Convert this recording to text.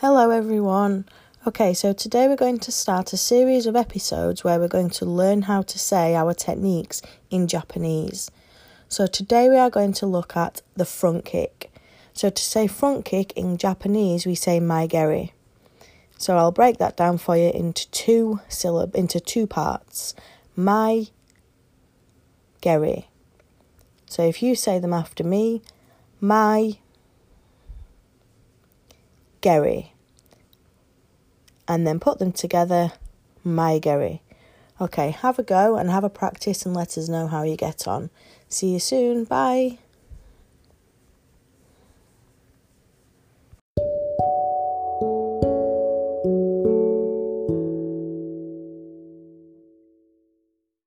Hello, everyone. Okay, so today we're going to start a series of episodes where we're going to learn how to say our techniques in Japanese. So today we are going to look at the front kick. So to say front kick in Japanese, we say mae geri. So I'll break that down for you into two syllab into two parts. Mae geri. So if you say them after me, mae geri. And then put them together, mae geri. Okay, have a go and have a practice and let us know how you get on. See you soon. Bye.